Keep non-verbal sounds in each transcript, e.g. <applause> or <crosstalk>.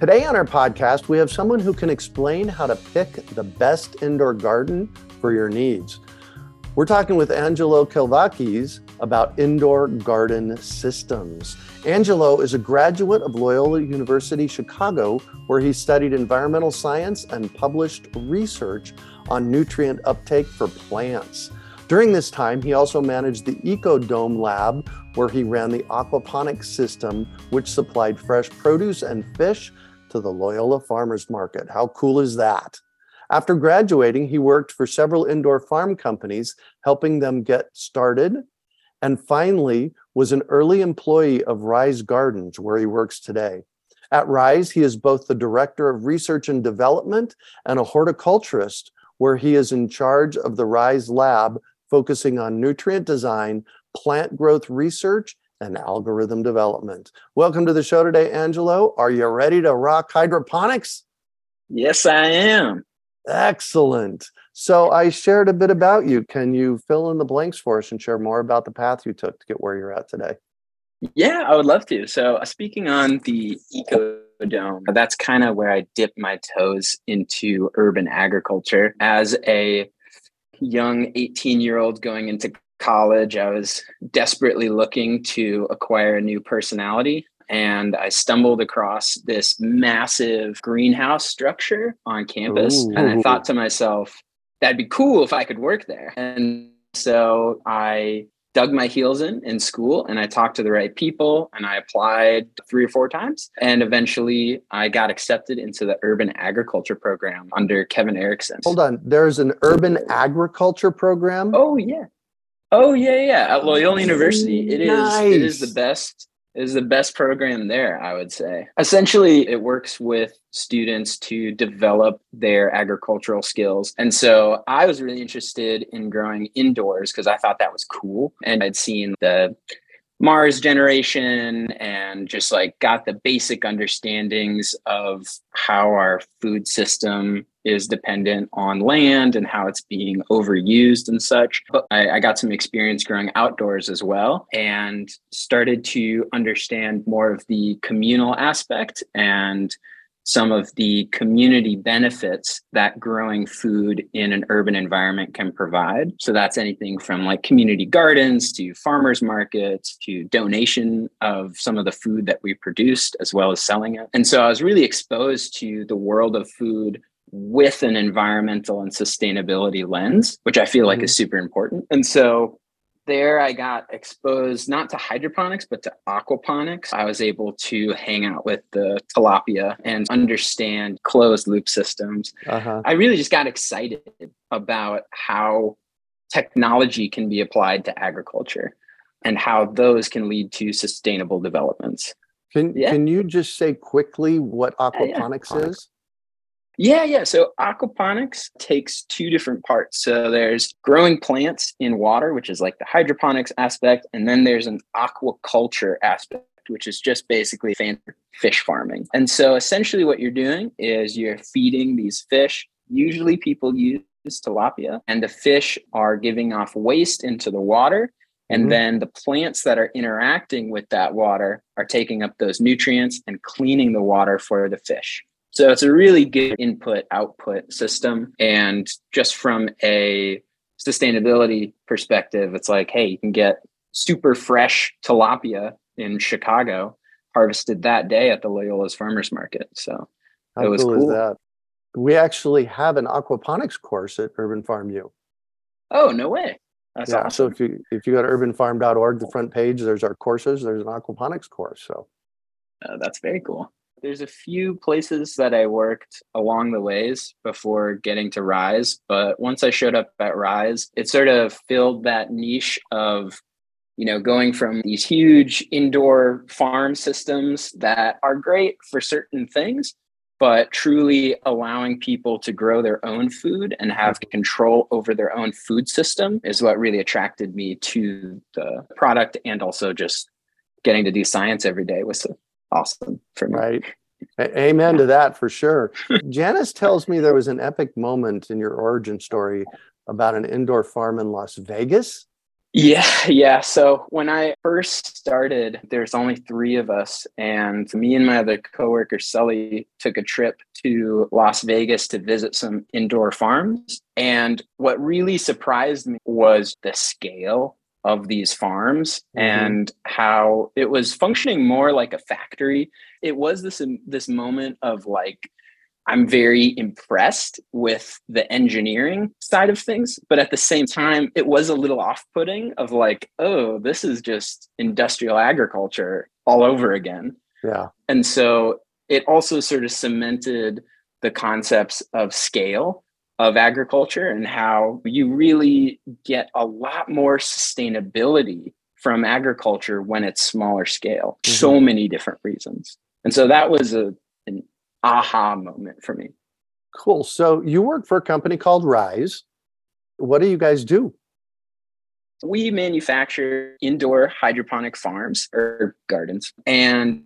Today on our podcast, we have someone who can explain how to pick the best indoor garden for your needs. We're talking with Angelo Kelvakis about indoor garden systems. Angelo is a graduate of Loyola University Chicago, where he studied environmental science and published research on nutrient uptake for plants. During this time, he also managed the EcoDome Lab, where he ran the aquaponics system, which supplied fresh produce and fish to the Loyola Farmers Market. How cool is that? After graduating, he worked for several indoor farm companies, helping them get started, and finally was an early employee of Rise Gardens, where he works today. At Rise, he is both the director of research and development and a horticulturist, where he is in charge of the Rise Lab, focusing on nutrient design, plant growth research, and algorithm development. Welcome to the show today, Angelo. Are you ready to rock hydroponics? Yes, I am. Excellent. So I shared a bit about you. Can you fill in the blanks for us and share more about the path you took to get where you're at today? Yeah, I would love to. So uh, speaking on the ecodome, that's kind of where I dipped my toes into urban agriculture as a young 18 year old going into college. I was desperately looking to acquire a new personality and I stumbled across this massive greenhouse structure on campus. Ooh. And I thought to myself, that'd be cool if I could work there. And so I dug my heels in in school and I talked to the right people and I applied three or four times. And eventually I got accepted into the urban agriculture program under Kevin Erickson. Hold on. There's an urban agriculture program? Oh, yeah. Oh, yeah, yeah. At Loyola University. It nice. is, it is the best is the best program there, I would say. Essentially, it works with students to develop their agricultural skills. And so I was really interested in growing indoors because I thought that was cool. And I'd seen the Mars generation and just like got the basic understandings of how our food system is dependent on land and how it's being overused and such. But I, I, got some experience growing outdoors as well and started to understand more of the communal aspect and some of the community benefits that growing food in an urban environment can provide. So that's anything from like community gardens to farmers markets to donation of some of the food that we produced as well as selling it. And so I was really exposed to the world of food with an environmental and sustainability lens, which I feel like mm-hmm. is super important. And so there I got exposed not to hydroponics, but to aquaponics. I was able to hang out with the tilapia and understand closed loop systems. Uh-huh. I really just got excited about how technology can be applied to agriculture and how those can lead to sustainable developments. Can, yeah. can you just say quickly what aquaponics yeah, yeah. is? Yeah, yeah. So aquaponics takes two different parts. So there's growing plants in water, which is like the hydroponics aspect, and then there's an aquaculture aspect, which is just basically fish farming. And so essentially what you're doing is you're feeding these fish. Usually people use tilapia, and the fish are giving off waste into the water. And mm-hmm. then the plants that are interacting with that water are taking up those nutrients and cleaning the water for the fish. So it's a really good input output system. And just from a sustainability perspective, it's like, hey, you can get super fresh tilapia in Chicago harvested that day at the Loyola's farmers market. So How it was cool. cool. We actually have an aquaponics course at Urban Farm U. Oh, no way. That's yeah, awesome. so if you if you go to urbanfarm.org, the front page, there's our courses. There's an aquaponics course. So uh, that's very cool. There's a few places that I worked along the ways before getting to Rise, but once I showed up at Rise, it sort of filled that niche of you know going from these huge indoor farm systems that are great for certain things but truly allowing people to grow their own food and have control over their own food system is what really attracted me to the product and also just getting to do science every day was awesome for me. Right. Amen to that for sure. Janice tells me there was an epic moment in your origin story about an indoor farm in Las Vegas. Yeah, yeah. So when I first started, there's only three of us, and me and my other coworker Sully took a trip to Las Vegas to visit some indoor farms. And what really surprised me was the scale of these farms mm-hmm. and how it was functioning more like a factory. It was this this moment of like I'm very impressed with the engineering side of things, but at the same time, it was a little off putting of like, oh, this is just industrial agriculture all over again. Yeah. And so it also sort of cemented the concepts of scale of agriculture and how you really get a lot more sustainability from agriculture when it's smaller scale. Mm-hmm. So many different reasons. And so that was a an aha moment for me. Cool. So you work for a company called Rise. What do you guys do? We manufacture indoor hydroponic farms or gardens, and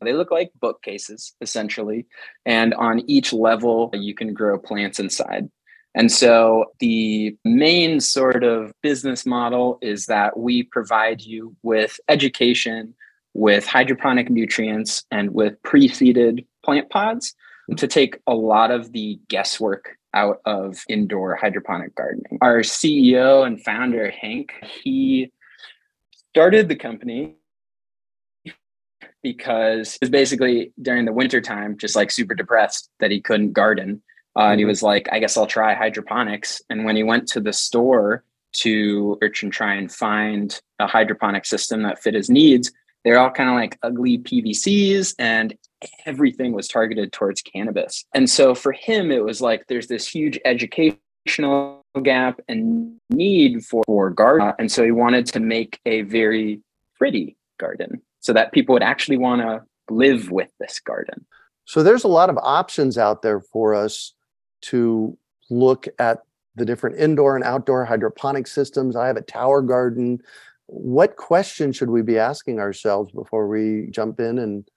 they look like bookcases essentially. And on each level, you can grow plants inside. And so the main sort of business model is that we provide you with education, with hydroponic nutrients, and with pre seeded plant pods to take a lot of the guesswork out of indoor hydroponic gardening. Our CEO and founder, Hank, he started the company because it was basically during the winter time, just like super depressed that he couldn't garden. Uh, and he mm-hmm. was like, I guess I'll try hydroponics. And when he went to the store to search and try and find a hydroponic system that fit his needs, they're all kind of like ugly PVCs and everything was targeted towards cannabis. And so for him, it was like there's this huge educational gap and need for, for garden. And so he wanted to make a very pretty garden so that people would actually want to live with this garden. So there's a lot of options out there for us to look at the different indoor and outdoor hydroponic systems. I have a tower garden what question should we be asking ourselves before we jump in and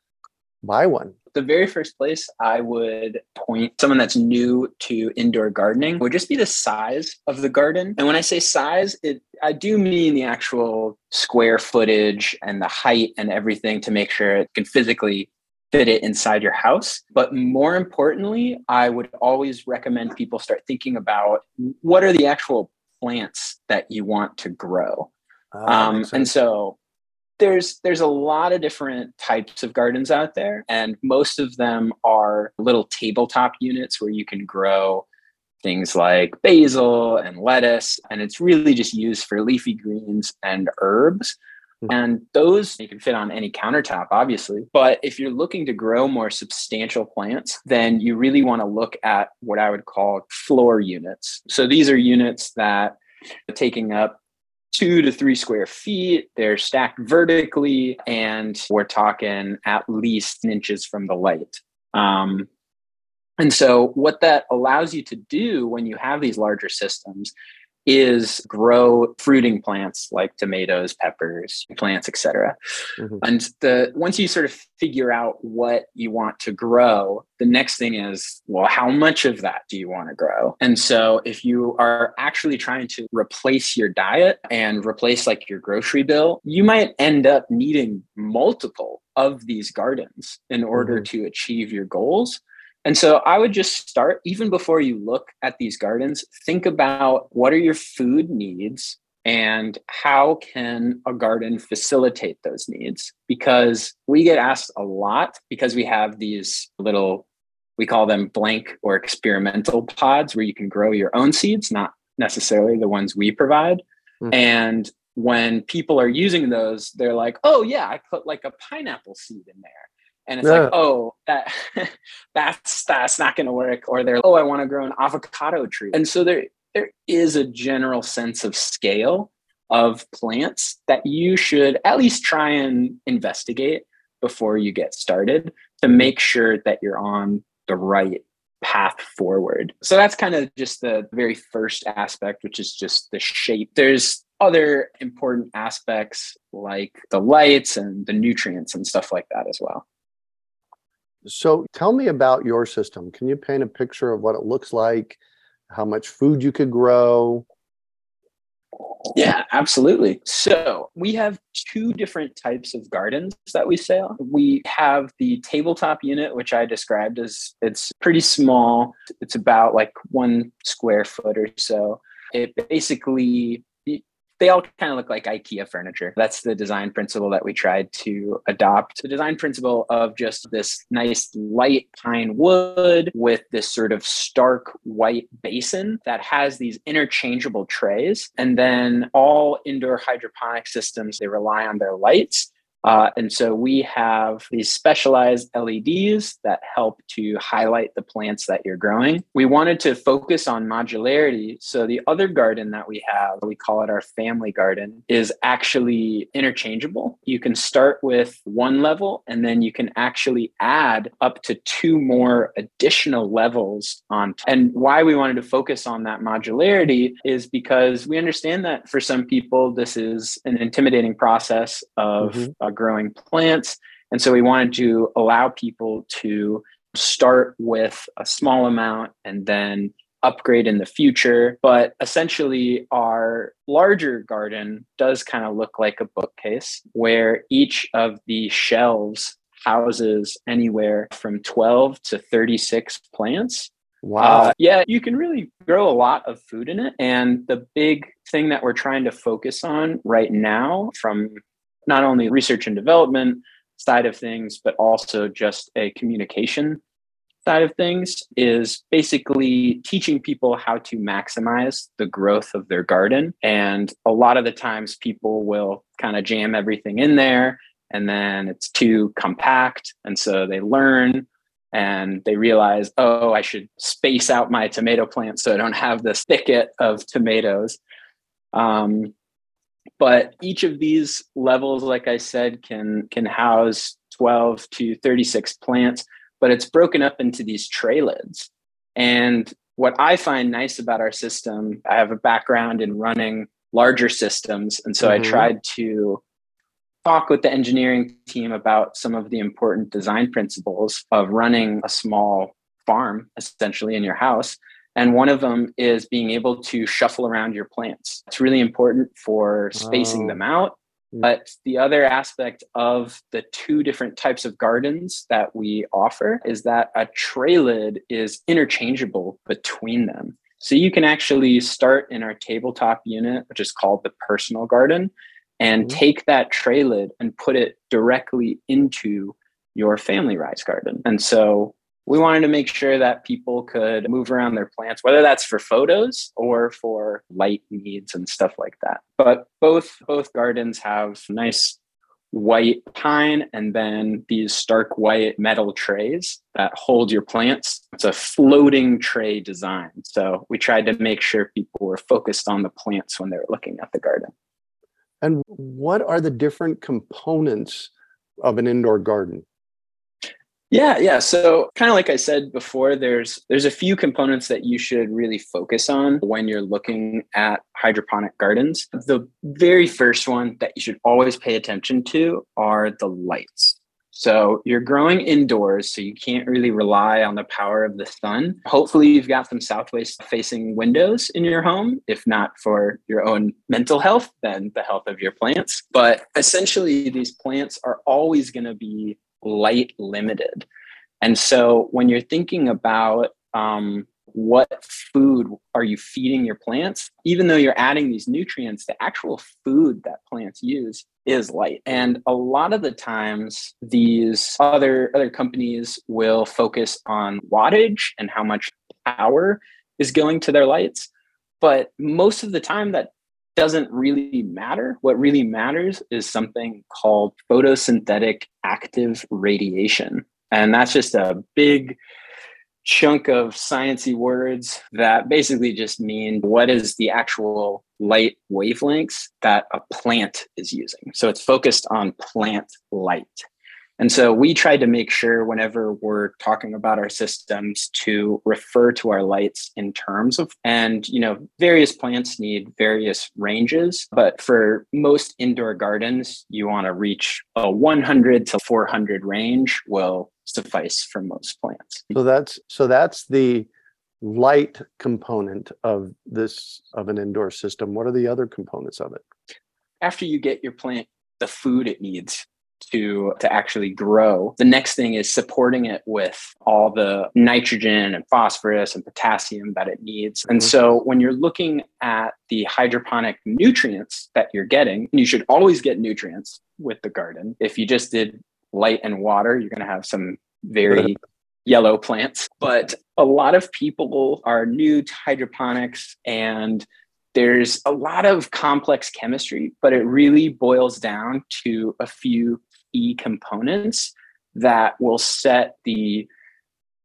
buy one? The very first place I would point someone that's new to indoor gardening would just be the size of the garden. And when I say size, it I do mean the actual square footage and the height and everything to make sure it can physically fit it inside your house. But more importantly, I would always recommend people start thinking about what are the actual plants that you want to grow. Oh, um, and so there's there's a lot of different types of gardens out there, and most of them are little tabletop units where you can grow things like basil and lettuce, and it's really just used for leafy greens and herbs. Hmm. And those you can fit on any countertop, obviously. But if you're looking to grow more substantial plants, then you really want to look at what I would call floor units. So these are units that are taking up two to three square feet. They're stacked vertically, and we're talking at least inches from the light. Um, and so, what that allows you to do when you have these larger systems is grow fruiting plants like tomatoes, peppers, plants, etc. Mm-hmm. And the once you sort of figure out what you want to grow, the next thing is, well, how much of that do you want to grow? And so if you are actually trying to replace your diet and replace like your grocery bill, you might end up needing multiple of these gardens in order mm-hmm. to achieve your goals. And so I would just start, even before you look at these gardens, think about what are your food needs and how can a garden facilitate those needs? Because we get asked a lot because we have these little we call them blank or experimental pods where you can grow your own seeds, not necessarily the ones we provide. Mm-hmm. And when people are using those, they're like, oh, yeah, I put like a pineapple seed in there. And it's yeah. like, oh, that <laughs> that's that's not going to work. Or they're, oh, I want to grow an avocado tree. And so there there is a general sense of scale of plants that you should at least try and investigate before you get started to make sure that you're on the right path forward. So that's kind of just the very first aspect, which is just the shape. There's other important aspects like the lights and the nutrients and stuff like that as well. So tell me about your system. Can you paint a picture of what it looks like, how much food you could grow? Yeah, absolutely. So we have two different types of gardens that we sell. We have the tabletop unit, which I described as it's pretty small. It's about like one square foot or so. It basically they all kind of look like IKEA furniture. That's the design principle that we tried to adopt. The design principle of just this nice light pine wood with this sort of stark white basin that has these interchangeable trays. And then all indoor hydroponic systems, they rely on their lights uh, and so we have these specialized LEDs that help to highlight the plants that you're growing. We wanted to focus on modularity. So the other garden that we have, we call it our family garden, is actually interchangeable. You can start with one level and then you can actually add up to two more additional levels on. T- and why we wanted to focus on that modularity is because we understand that for some people, this is an intimidating process of mm-hmm growing plants. And so we wanted to allow people to start with a small amount and then upgrade in the future. But essentially, our larger garden does kind of look like a bookcase where each of the shelves houses anywhere from 12 to 36 plants. Wow. Uh, yeah, you can really grow a lot of food in it. And the big thing that we're trying to focus on right now from not only research and development side of things, but also just a communication side of things is basically teaching people how to maximize the growth of their garden. And a lot of the times people will kind of jam everything in there and then it's too compact. And so they learn and they realize, oh, I should space out my tomato plants so I don't have this thicket of tomatoes. Um, but each of these levels like i said can can house 12 to 36 plants but it's broken up into these tray lids and what i find nice about our system i have a background in running larger systems and so mm-hmm. i tried to talk with the engineering team about some of the important design principles of running a small farm essentially in your house and one of them is being able to shuffle around your plants. It's really important for spacing oh. them out. Mm. But the other aspect of the two different types of gardens that we offer is that a tray lid is interchangeable between them. So you can actually start in our tabletop unit, which is called the personal garden, and mm-hmm. take that tray lid and put it directly into your family rise garden. And so we wanted to make sure that people could move around their plants whether that's for photos or for light needs and stuff like that. But both both gardens have nice white pine and then these stark white metal trays that hold your plants. It's a floating tray design. So we tried to make sure people were focused on the plants when they were looking at the garden. And what are the different components of an indoor garden yeah, yeah. So kind of like I said before, there's there's a few components that you should really focus on when you're looking at hydroponic gardens. The very first one that you should always pay attention to are the lights. So you're growing indoors, so you can't really rely on the power of the sun. Hopefully, you've got some southwest facing windows in your home. If not for your own mental health, then the health of your plants. But essentially, these plants are always going to be light limited. And so when you're thinking about um, what food are you feeding your plants even though you're adding these nutrients the actual food that plants use is light and a lot of the times these other other companies will focus on wattage and how much power is going to their lights but most of the time that doesn't really matter what really matters is something called photosynthetic active radiation and that's just a big chunk of sciency words that basically just mean what is the actual light wavelengths that a plant is using. So it's focused on plant light. And so we try to make sure whenever we're talking about our systems to refer to our lights in terms of, and you know, various plants need various ranges, but for most indoor gardens, you want to reach a 100 to 400 range will suffice for most plants. So that's so that's the light component of this of an indoor system. What are the other components of it? After you get your plant the food it needs to to actually grow the next thing is supporting it with all the nitrogen and phosphorus and potassium that it needs and mm-hmm. so when you're looking at the hydroponic nutrients that you're getting you should always get nutrients with the garden if you just did light and water, you're going to have some very yellow plants. But a lot of people are new to hydroponics and there's a lot of complex chemistry, but it really boils down to a few key components that will set the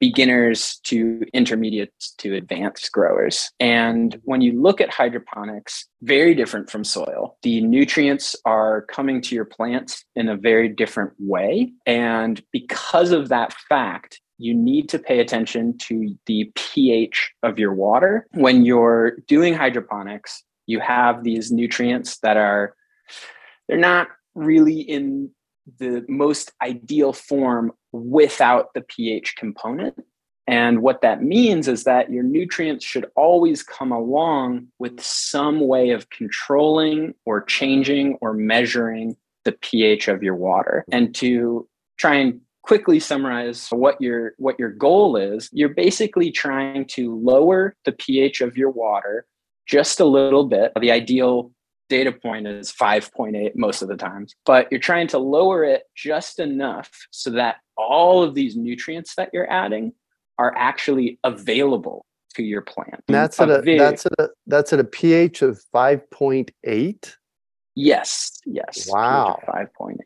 beginners to intermediate to advanced growers. And when you look at hydroponics, very different from soil. The nutrients are coming to your plants in a very different way. And because of that fact, you need to pay attention to the pH of your water. When you're doing hydroponics, you have these nutrients that are, they're not really in the most ideal form without the pH component. And what that means is that your nutrients should always come along with some way of controlling or changing or measuring the pH of your water. And to try and quickly summarize what your what your goal is, you're basically trying to lower the pH of your water just a little bit. The ideal data point is 5.8 most of the times, but you're trying to lower it just enough so that all of these nutrients that you're adding are actually available to your plant. And that's at a, a that's at a that's at a pH of 5.8. Yes, yes. Wow. 5.8.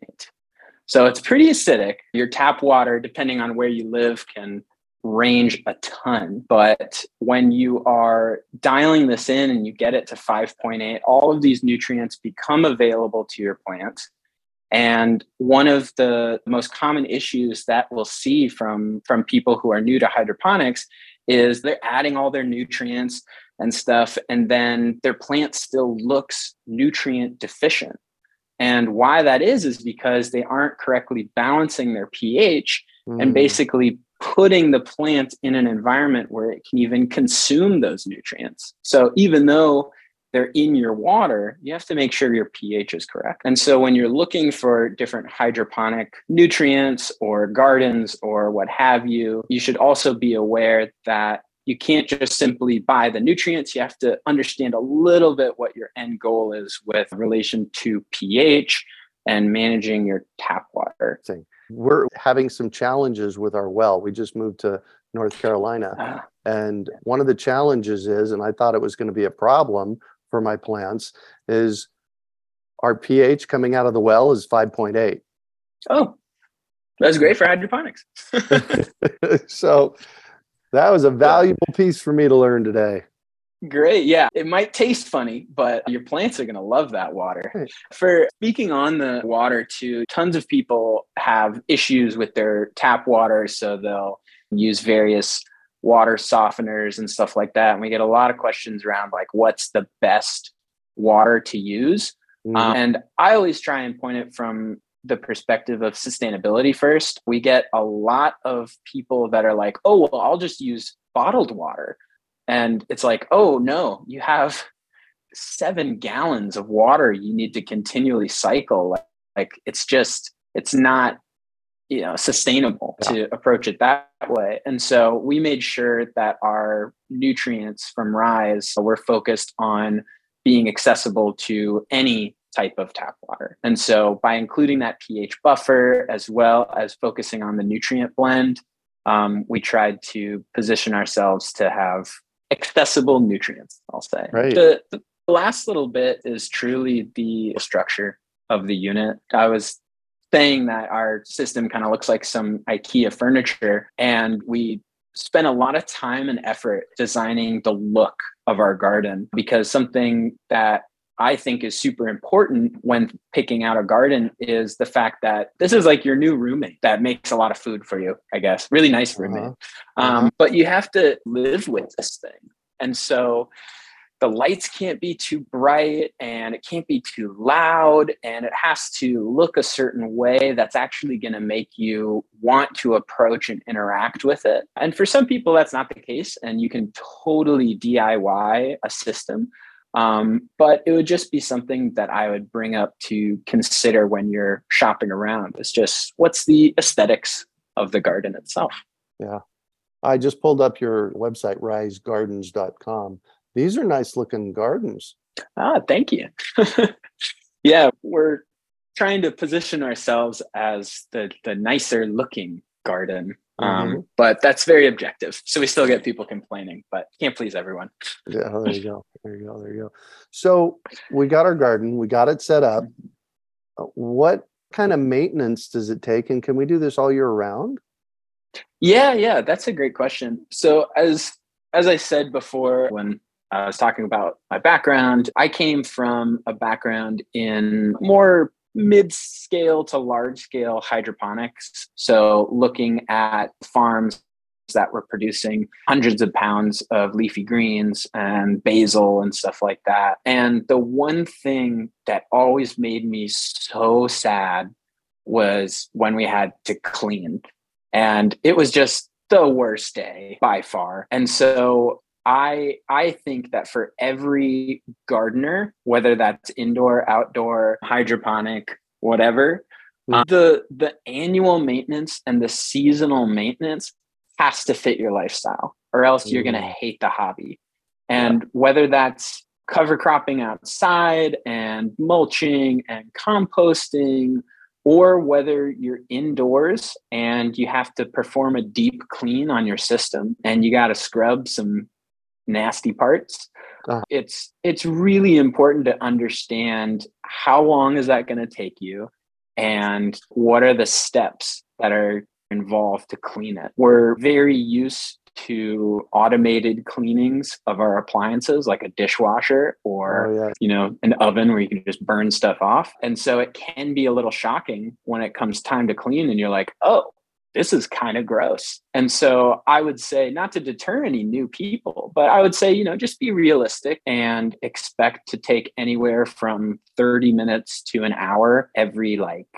So it's pretty acidic. Your tap water, depending on where you live, can range a ton. But when you are dialing this in and you get it to 5.8, all of these nutrients become available to your plants. And one of the most common issues that we'll see from, from people who are new to hydroponics is they're adding all their nutrients and stuff, and then their plant still looks nutrient deficient. And why that is, is because they aren't correctly balancing their pH mm. and basically putting the plant in an environment where it can even consume those nutrients. So even though they're in your water, you have to make sure your pH is correct. And so when you're looking for different hydroponic nutrients or gardens or what have you, you should also be aware that you can't just simply buy the nutrients. You have to understand a little bit what your end goal is with relation to pH and managing your tap water we're having some challenges with our well. We just moved to North Carolina. Ah. And one of the challenges is, and I thought it was going to be a problem for my plants, is our pH coming out of the well is 5.8. Oh, that's great for hydroponics. <laughs> <laughs> so that was a valuable piece for me to learn today. Great. Yeah. It might taste funny, but your plants are going to love that water. For speaking on the water, too, tons of people have issues with their tap water. So they'll use various water softeners and stuff like that. And we get a lot of questions around like, what's the best water to use? Mm-hmm. Um, and I always try and point it from the perspective of sustainability first. We get a lot of people that are like, oh, well, I'll just use bottled water and it's like, oh no, you have seven gallons of water you need to continually cycle. Like, like it's just, it's not you know sustainable yeah. to approach it that way and so we made sure that our nutrients from rise were focused on being accessible to any type of tap water and so by including that ph buffer as well as focusing on the nutrient blend um, we tried to position ourselves to have accessible nutrients i'll say right. the, the last little bit is truly the structure of the unit i was saying that our system kind of looks like some IKEA furniture. And we spent a lot of time and effort designing the look of our garden because something that I think is super important when picking out a garden is the fact that this is like your new roommate that makes a lot of food for you, I guess. Really nice roommate. Uh-huh. Um, uh-huh. but you have to live with this thing. And so the lights can't be too bright and it can't be too loud and it has to look a certain way that's actually going to make you want to approach and interact with it. And for some people, that's not the case, and you can totally DIY a system. Um, but it would just be something that I would bring up to consider when you're shopping around. It's just what's the aesthetics of the garden itself. Yeah. I just pulled up your website, risegardens.com these are nice looking gardens. Ah, thank you. <laughs> yeah, we're trying to position ourselves as the the nicer looking garden. Um, mm-hmm. Um, but that's very objective. So we still get people complaining, but can't please everyone. yeah, there you go. There you go. There you go. So we got our garden, we got it set up. Uh, what kind of maintenance does it take? And can we do this all year round? Yeah, yeah, that's a great question. So as as I said before, when I was talking about my background. I came from a background in more mid scale to large scale hydroponics. So, looking at farms that were producing hundreds of pounds of leafy greens and basil and stuff like that. And the one thing that always made me so sad was when we had to clean. And it was just the worst day by far. And so I I think that for every gardener, whether that's indoor, outdoor, hydroponic, whatever, mm-hmm. the the annual maintenance and the seasonal maintenance has to fit your lifestyle, or else you're going to hate the hobby. And whether that's cover cropping outside and mulching and composting or whether you're indoors and you have to perform a deep clean on your system and you got to scrub some nasty parts. Uh, it's it's really important to understand how long is that going to take you and what are the steps that are involved to clean it. We're very used to automated cleanings of our appliances like a dishwasher or oh, yeah. you know an oven where you can just burn stuff off and so it can be a little shocking when it comes time to clean and you're like oh this is kind of gross. And so I would say, not to deter any new people, but I would say, you know, just be realistic and expect to take anywhere from 30 minutes to an hour every, like,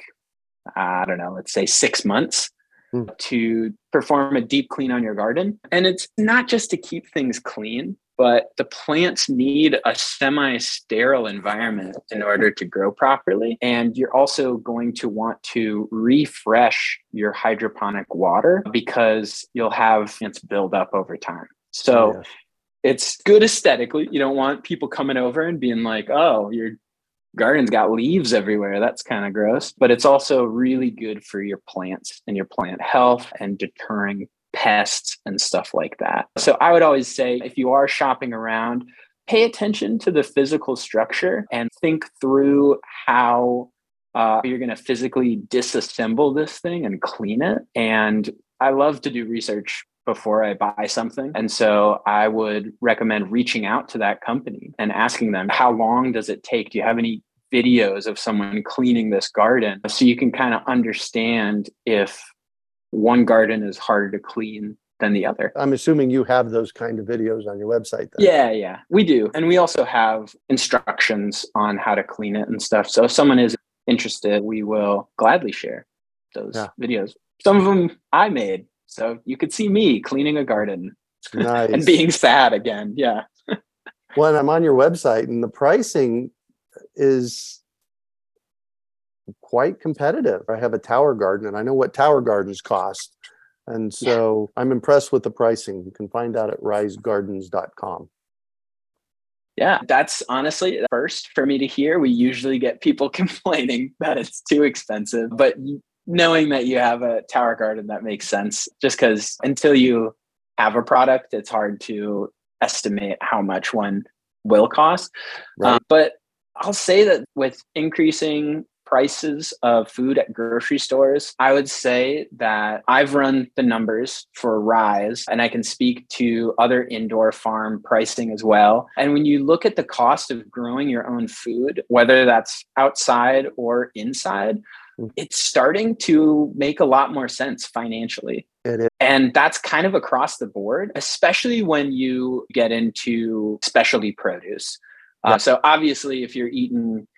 I don't know, let's say six months mm. to perform a deep clean on your garden. And it's not just to keep things clean, but the plants need a semi sterile environment in order to grow properly. And you're also going to want to refresh your hydroponic water because you'll have plants build up over time. So oh, it's good aesthetically. You don't want people coming over and being like, oh, your garden's got leaves everywhere. That's kind of gross. But it's also really good for your plants and your plant health and deterring pests and stuff like that. So I would always say if you are shopping around, pay attention to the physical structure and think through how uh, you're going to physically disassemble this thing and clean it. And I love to do research before I buy something. And so I would recommend reaching out to that company and asking them, how long does it take? Do you have any videos of someone cleaning this garden? So you can kind of understand if one garden is harder to clean than the other. I'm assuming you have those kind of videos on your website. Then. Yeah, yeah, we do. And we also have instructions on how to clean it and stuff. So if someone is interested, we will gladly share those yeah. videos. Some of them I made. So you could see me cleaning a garden <laughs> nice. and being sad again. Yeah. <laughs> well, I'm on your website and the pricing is quite competitive. I have a tower garden and I know what tower gardens cost. And so yeah. I'm impressed with the pricing. You can find out at risegardens.com. Yeah, that's honestly first for me to hear. We usually get people <laughs> complaining that it's too expensive, but knowing that you have a tower garden that makes sense just because until you have a product, it's hard to estimate how much one will cost. Right. Um, but I'll say that with increasing prices of food at grocery stores, I would say that I've run the numbers for Rise and I can speak to other indoor farm pricing as well. And when you look at the cost of growing your own food, whether that's outside or inside, mm. it's starting to make a lot more sense financially. And that's kind of across the board, especially when you get into specialty produce. Uh, so obviously, if you're eating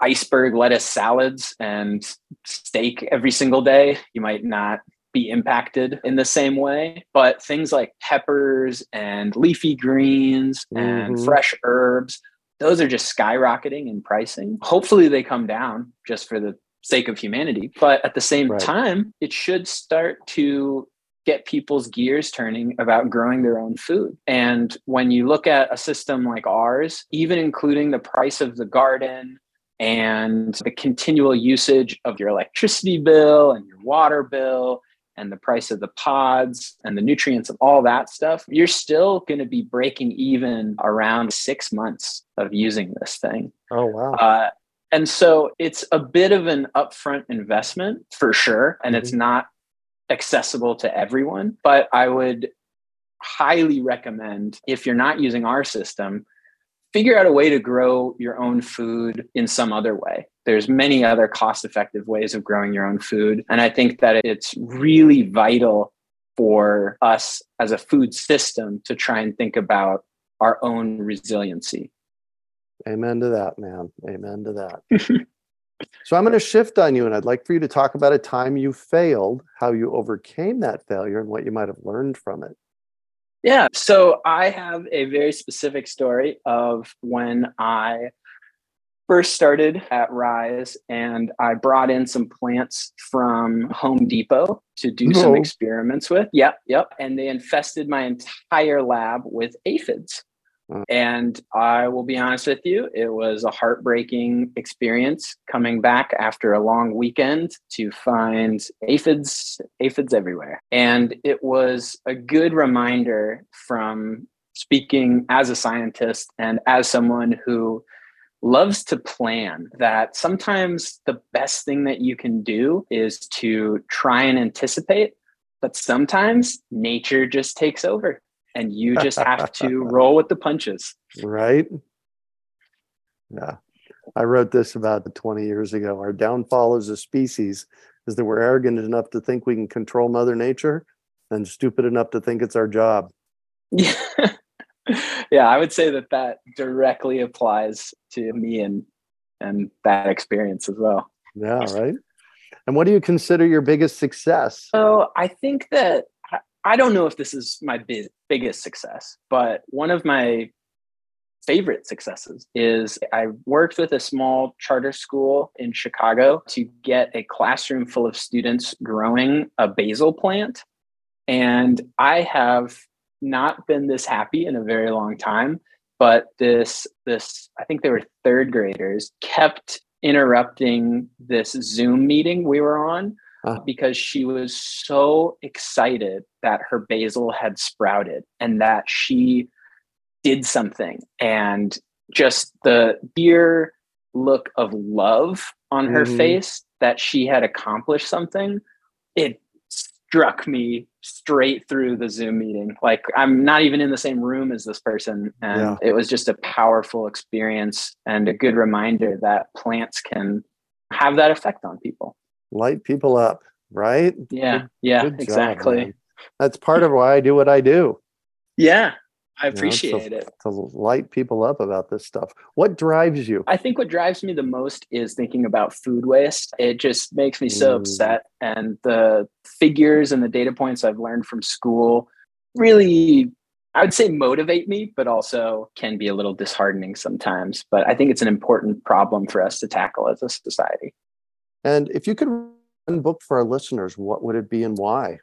iceberg lettuce salads and steak every single day, you might not be impacted in the same way. But things like peppers and leafy greens mm-hmm. and fresh herbs, those are just skyrocketing in pricing. Hopefully, they come down just for the sake of humanity. But at the same right. time, it should start to get people's gears turning about growing their own food. And when you look at a system like ours, even including the price of the garden and the continual usage of your electricity bill and your water bill and the price of the pods and the nutrients and all that stuff, you're still going to be breaking even around six months of using this thing. Oh, wow. Uh, and so it's a bit of an upfront investment for sure. And mm-hmm. it's not accessible to everyone. But I would highly recommend if you're not using our system, figure out a way to grow your own food in some other way. There's many other cost effective ways of growing your own food. And I think that it's really vital for us as a food system to try and think about our own resiliency. Amen to that, man. Amen to that. <laughs> So I'm going to shift on you, and I'd like for you to talk about a time you failed, how you overcame that failure, and what you might have learned from it. Yeah. So I have a very specific story of when I first started at Rise and I brought in some plants from Home Depot to do no. some experiments with. Yep. Yep. And they infested my entire lab with aphids. And I will be honest with you, it was a heartbreaking experience coming back after a long weekend to find aphids, aphids everywhere. And it was a good reminder from speaking as a scientist and as someone who loves to plan that sometimes the best thing that you can do is to try and anticipate, but sometimes nature just takes over and you just have to <laughs> roll with the punches. Right. Yeah. I wrote this about 20 years ago. Our downfall as a species is that we're arrogant enough to think we can control Mother Nature and stupid enough to think it's our job. Yeah. <laughs> yeah, I would say that that directly applies to me and and that experience as well. Yeah, right. And what do you consider your biggest success? So I think that I don't know if this is my big, biggest success, but one of my favorite successes is I worked with a small charter school in Chicago to get a classroom full of students growing a basil plant. And I have not been this happy in a very long time, but this this I think they were third graders kept interrupting this Zoom meeting we were on uh, because she was so excited that her basil had sprouted and that she did something and just the dear look of love on her mm-hmm. face that she had accomplished something it struck me straight through the zoom meeting like i'm not even in the same room as this person and yeah. it was just a powerful experience and a good reminder that plants can have that effect on people light people up, right? Yeah, good, yeah, good exactly. That's part of why I do what I do. Yeah, I appreciate you know, to, it. To light people up about this stuff. What drives you? I think what drives me the most is thinking about food waste. It just makes me so mm. upset. And the figures and the data points I've learned from school really, I would say, motivate me, but also can be a little disheartening sometimes. But I think it's an important problem for us to tackle as a society. And if you could one book for our listeners, what would it be and why?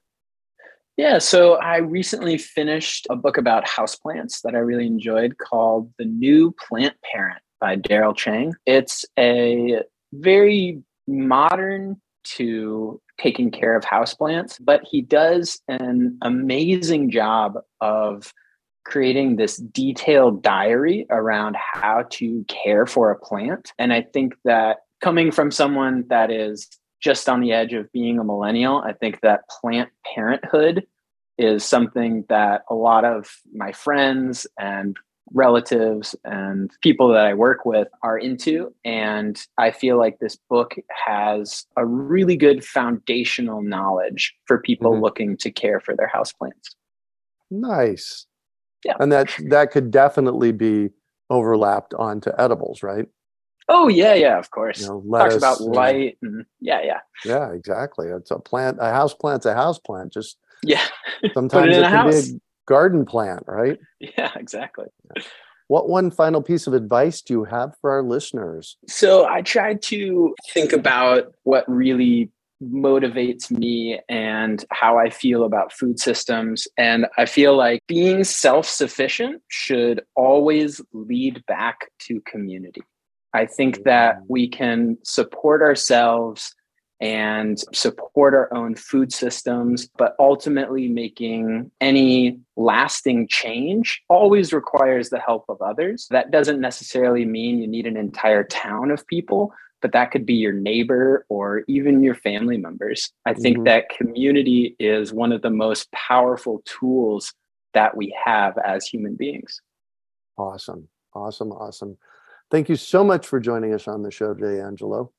Yeah, so I recently finished a book about houseplants that I really enjoyed called The New Plant Parent by Darryl Cheng. It's a very modern to taking care of houseplants, but he does an amazing job of creating this detailed diary around how to care for a plant. And I think that coming from someone that is just on the edge of being a millennial, I think that plant parenthood is something that a lot of my friends and relatives and people that I work with are into. And I feel like this book has a really good foundational knowledge for people mm-hmm. looking to care for their houseplants. Nice. Yeah. And that that could definitely be overlapped onto edibles, right? Oh yeah, yeah, of course. You know, lettuce, Talks about light and yeah, yeah. Yeah, exactly. It's a plant. A house plant's a house plant. Just yeah. <laughs> sometimes it, it can house. be a garden plant, right? Yeah, exactly. Yeah. What one final piece of advice do you have for our listeners? So I try to think about what really motivates me and how I feel about food systems. And I feel like being self sufficient should always lead back to community. I think that mm. we can support ourselves and support our own food systems, but ultimately making any lasting change always requires the help of others. That doesn't necessarily mean you need an entire town of people, but that could be your neighbor or even your family members. I think mm-hmm. that community is one of the most powerful tools that we have as human beings. Awesome. Awesome. Awesome. Thank you so much for joining us on the show today, Angelo.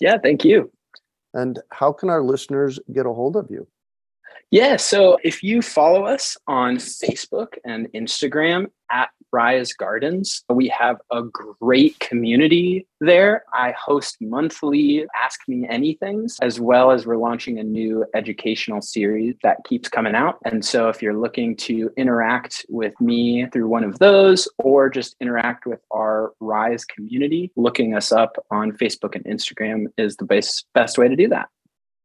Yeah, thank you. And how can our listeners get a hold of you? Yeah, so if you follow us on Facebook and Instagram at Rise Gardens. We have a great community there. I host monthly Ask Me Anythings, as well as we're launching a new educational series that keeps coming out. And so if you're looking to interact with me through one of those or just interact with our Rise community, looking us up on Facebook and Instagram is the best, best way to do that.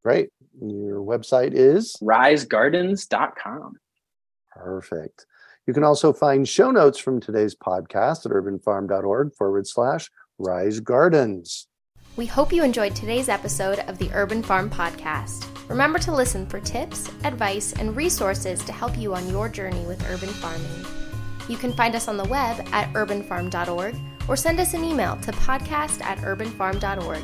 Great. Your website is risegardens.com. Perfect. You can also find show notes from today's podcast at urbanfarm.org forward slash rise gardens. We hope you enjoyed today's episode of the Urban Farm Podcast. Remember to listen for tips, advice, and resources to help you on your journey with urban farming. You can find us on the web at urbanfarm.org or send us an email to podcast at urbanfarm.org.